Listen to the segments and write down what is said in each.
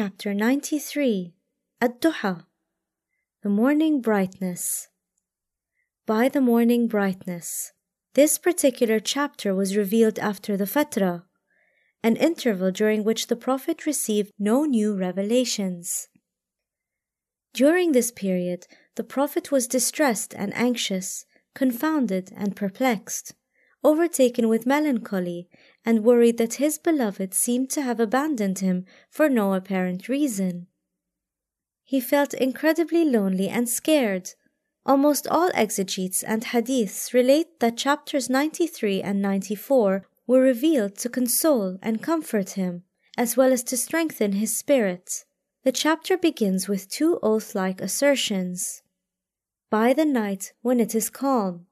Chapter 93 Ad-Duha The Morning Brightness By the morning brightness. This particular chapter was revealed after the Fatra, an interval during which the Prophet received no new revelations. During this period, the Prophet was distressed and anxious, confounded and perplexed, overtaken with melancholy, and worried that his beloved seemed to have abandoned him for no apparent reason. He felt incredibly lonely and scared. Almost all exegetes and hadiths relate that chapters 93 and 94 were revealed to console and comfort him, as well as to strengthen his spirit. The chapter begins with two oath like assertions. By the night when it is calm,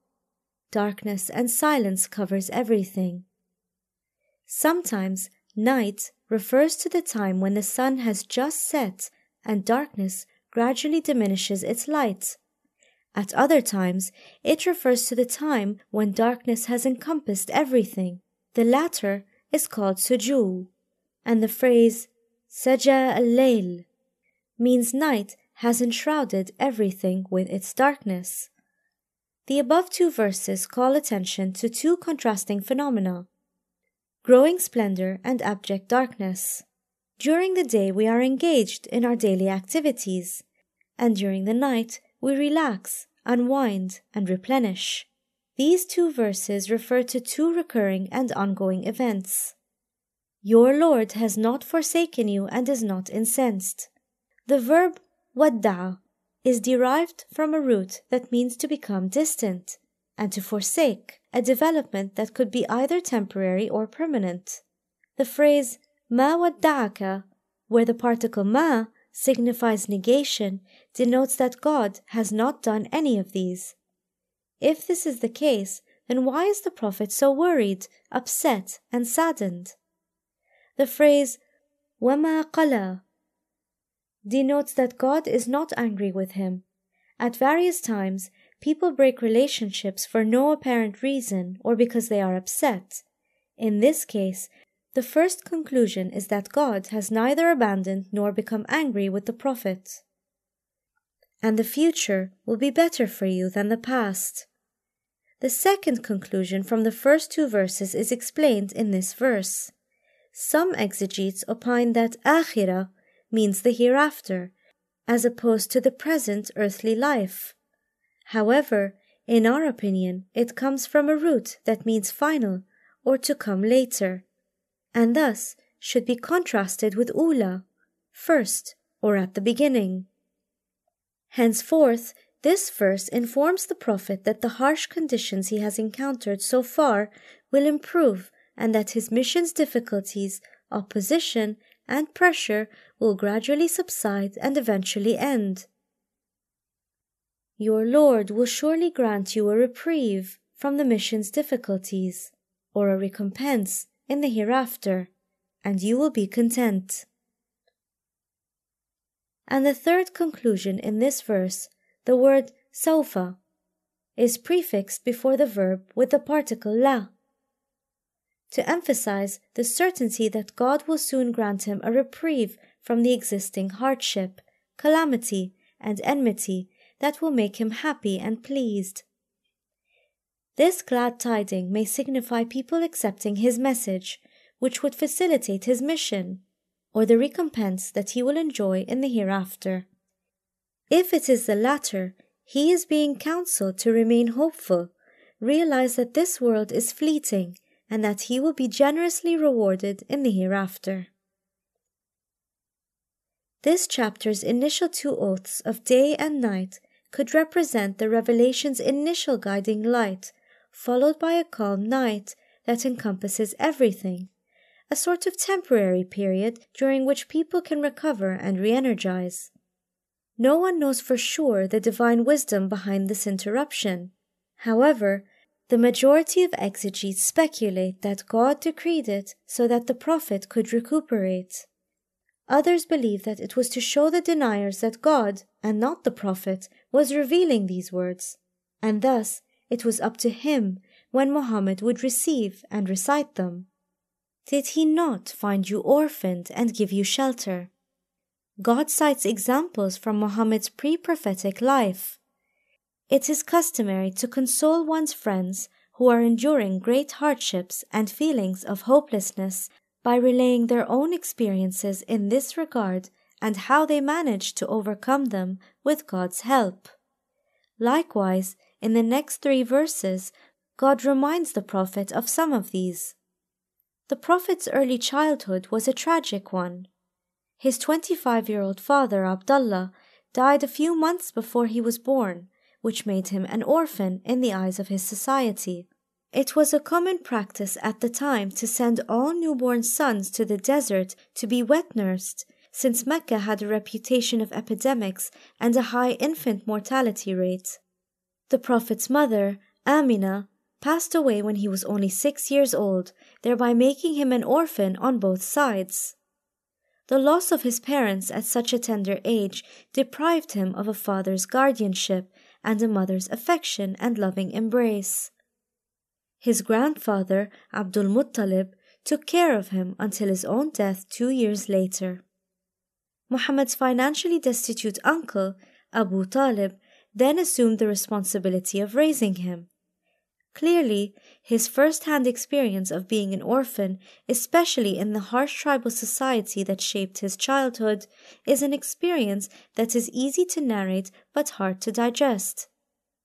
darkness and silence covers everything. Sometimes night refers to the time when the sun has just set and darkness gradually diminishes its light. At other times, it refers to the time when darkness has encompassed everything. The latter is called sujuu, and the phrase saja al-layl means night has enshrouded everything with its darkness. The above two verses call attention to two contrasting phenomena growing splendor and abject darkness. During the day, we are engaged in our daily activities, and during the night, we relax, unwind, and replenish. These two verses refer to two recurring and ongoing events. Your Lord has not forsaken you and is not incensed. The verb wadda'a is derived from a root that means to become distant and to forsake, a development that could be either temporary or permanent. The phrase ma wadda'aka, where the particle ma signifies negation, denotes that God has not done any of these. If this is the case, then why is the Prophet so worried, upset, and saddened? The phrase wama qala denotes that God is not angry with him. At various times, people break relationships for no apparent reason or because they are upset. In this case, the first conclusion is that God has neither abandoned nor become angry with the Prophet. And the future will be better for you than the past. The second conclusion from the first two verses is explained in this verse. Some exegetes opine that akhirah means the hereafter, as opposed to the present earthly life. However, in our opinion, it comes from a root that means final or to come later, and thus should be contrasted with ula, first or at the beginning. Henceforth, this verse informs the Prophet that the harsh conditions he has encountered so far will improve and that his mission's difficulties, opposition, and pressure will gradually subside and eventually end. Your Lord will surely grant you a reprieve from the mission's difficulties, or a recompense in the hereafter, and you will be content. And the third conclusion in this verse, the word saufa, is prefixed before the verb with the particle la to emphasize the certainty that God will soon grant him a reprieve from the existing hardship, calamity, and enmity that will make him happy and pleased. This glad tiding may signify people accepting his message, which would facilitate his mission, or the recompense that he will enjoy in the hereafter. If it is the latter, he is being counseled to remain hopeful, realize that this world is fleeting and that he will be generously rewarded in the hereafter. This chapter's initial two oaths of day and night could represent the revelation's initial guiding light, followed by a calm night that encompasses everything, a sort of temporary period during which people can recover and re energize. No one knows for sure the divine wisdom behind this interruption. However, the majority of exegetes speculate that God decreed it so that the Prophet could recuperate. Others believe that it was to show the deniers that God, and not the Prophet, was revealing these words, and thus it was up to him when Muhammad would receive and recite them. Did he not find you orphaned and give you shelter? God cites examples from Muhammad's pre prophetic life. It is customary to console one's friends who are enduring great hardships and feelings of hopelessness by relaying their own experiences in this regard and how they managed to overcome them with God's help. Likewise, in the next three verses, God reminds the Prophet of some of these. The Prophet's early childhood was a tragic one. His 25 year old father, Abdullah, died a few months before he was born, which made him an orphan in the eyes of his society. It was a common practice at the time to send all newborn sons to the desert to be wet nursed, since Mecca had a reputation of epidemics and a high infant mortality rate. The Prophet's mother, Amina, passed away when he was only six years old, thereby making him an orphan on both sides. The loss of his parents at such a tender age deprived him of a father's guardianship and a mother's affection and loving embrace. His grandfather, Abdul Muttalib, took care of him until his own death two years later. Muhammad's financially destitute uncle, Abu Talib, then assumed the responsibility of raising him. Clearly, his first hand experience of being an orphan, especially in the harsh tribal society that shaped his childhood, is an experience that is easy to narrate but hard to digest.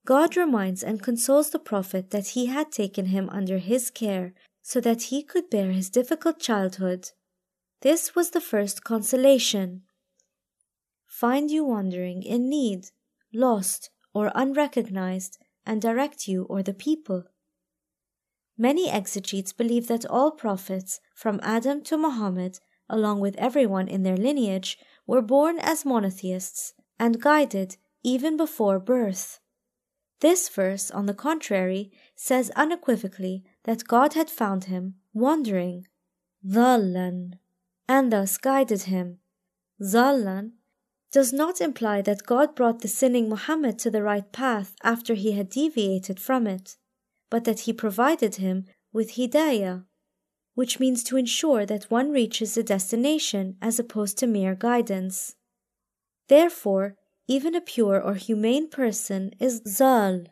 God reminds and consoles the Prophet that he had taken him under his care so that he could bear his difficult childhood. This was the first consolation. Find you wandering in need, lost, or unrecognized and direct you or the people. Many exegetes believe that all prophets, from Adam to Muhammad, along with everyone in their lineage, were born as monotheists and guided even before birth. This verse, on the contrary, says unequivocally that God had found him wandering, dhallan, and thus guided him. Zallan does not imply that God brought the sinning Muhammad to the right path after he had deviated from it, but that he provided him with hidayah, which means to ensure that one reaches a destination as opposed to mere guidance. Therefore, even a pure or humane person is zal,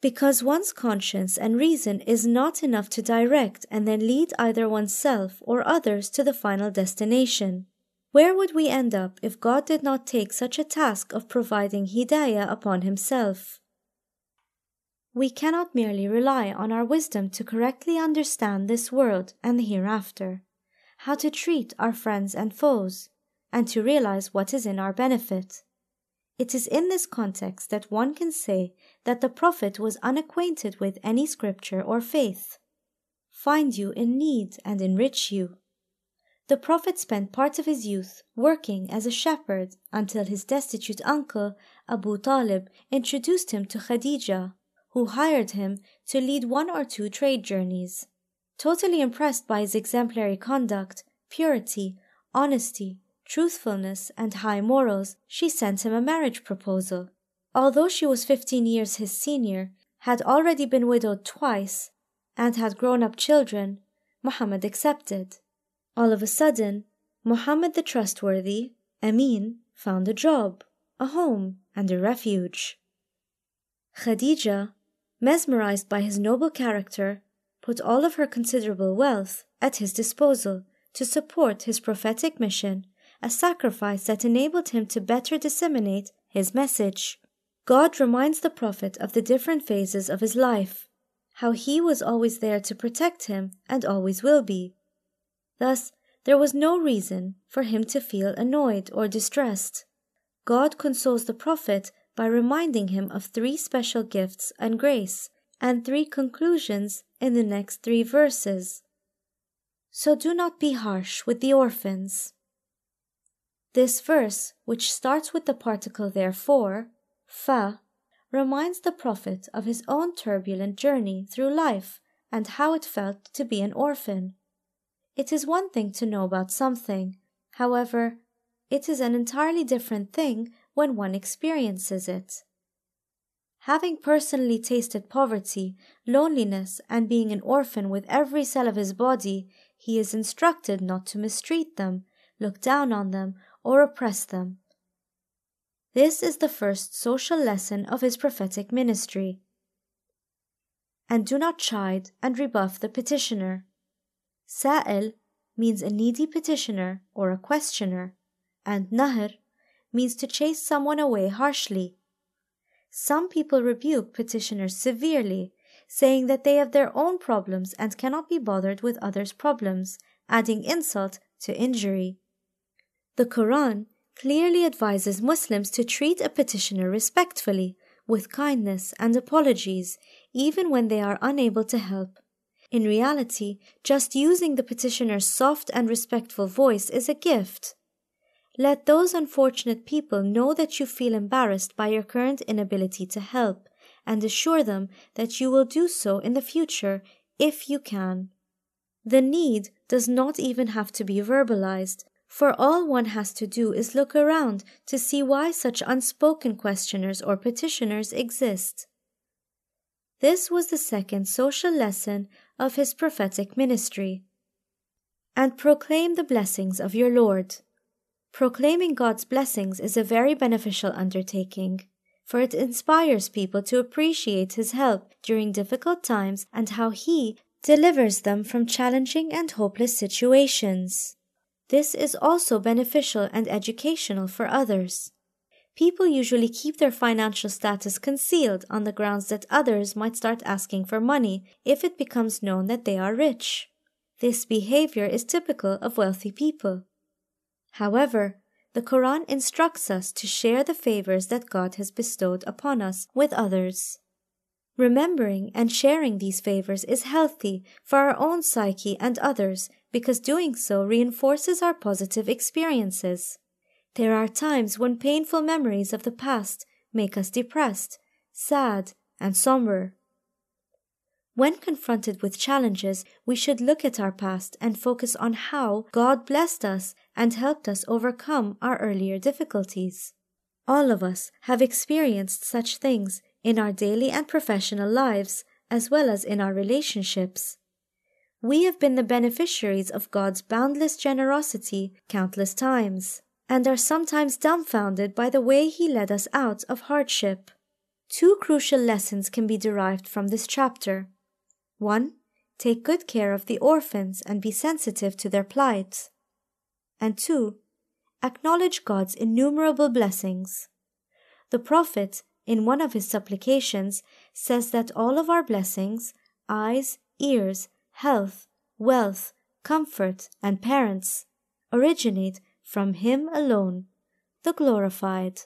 because one's conscience and reason is not enough to direct and then lead either oneself or others to the final destination. Where would we end up if God did not take such a task of providing Hidayah upon Himself? We cannot merely rely on our wisdom to correctly understand this world and the hereafter, how to treat our friends and foes, and to realize what is in our benefit. It is in this context that one can say that the Prophet was unacquainted with any scripture or faith. Find you in need and enrich you. The Prophet spent part of his youth working as a shepherd until his destitute uncle, Abu Talib, introduced him to Khadija, who hired him to lead one or two trade journeys. Totally impressed by his exemplary conduct, purity, honesty, truthfulness, and high morals, she sent him a marriage proposal. Although she was fifteen years his senior, had already been widowed twice, and had grown up children, Muhammad accepted. All of a sudden, Muhammad the trustworthy, Amin, found a job, a home, and a refuge. Khadija, mesmerized by his noble character, put all of her considerable wealth at his disposal to support his prophetic mission, a sacrifice that enabled him to better disseminate his message. God reminds the Prophet of the different phases of his life, how he was always there to protect him and always will be, Thus, there was no reason for him to feel annoyed or distressed. God consoles the Prophet by reminding him of three special gifts and grace, and three conclusions in the next three verses. So do not be harsh with the orphans. This verse, which starts with the particle therefore, fa, reminds the Prophet of his own turbulent journey through life and how it felt to be an orphan. It is one thing to know about something, however, it is an entirely different thing when one experiences it. Having personally tasted poverty, loneliness, and being an orphan with every cell of his body, he is instructed not to mistreat them, look down on them, or oppress them. This is the first social lesson of his prophetic ministry. And do not chide and rebuff the petitioner. Sa'il means a needy petitioner or a questioner, and nahr means to chase someone away harshly. Some people rebuke petitioners severely, saying that they have their own problems and cannot be bothered with others' problems, adding insult to injury. The Quran clearly advises Muslims to treat a petitioner respectfully, with kindness and apologies, even when they are unable to help. In reality, just using the petitioner's soft and respectful voice is a gift. Let those unfortunate people know that you feel embarrassed by your current inability to help, and assure them that you will do so in the future if you can. The need does not even have to be verbalized, for all one has to do is look around to see why such unspoken questioners or petitioners exist. This was the second social lesson of his prophetic ministry. And proclaim the blessings of your Lord. Proclaiming God's blessings is a very beneficial undertaking, for it inspires people to appreciate His help during difficult times and how He delivers them from challenging and hopeless situations. This is also beneficial and educational for others. People usually keep their financial status concealed on the grounds that others might start asking for money if it becomes known that they are rich. This behavior is typical of wealthy people. However, the Quran instructs us to share the favors that God has bestowed upon us with others. Remembering and sharing these favors is healthy for our own psyche and others because doing so reinforces our positive experiences. There are times when painful memories of the past make us depressed, sad, and somber. When confronted with challenges, we should look at our past and focus on how God blessed us and helped us overcome our earlier difficulties. All of us have experienced such things in our daily and professional lives, as well as in our relationships. We have been the beneficiaries of God's boundless generosity countless times, and are sometimes dumbfounded by the way He led us out of hardship. Two crucial lessons can be derived from this chapter. 1. Take good care of the orphans and be sensitive to their plight. And 2. Acknowledge God's innumerable blessings. The Prophet, in one of his supplications, says that all of our blessings, eyes, ears, health, wealth, comfort, and parents, originate from Him alone, the glorified.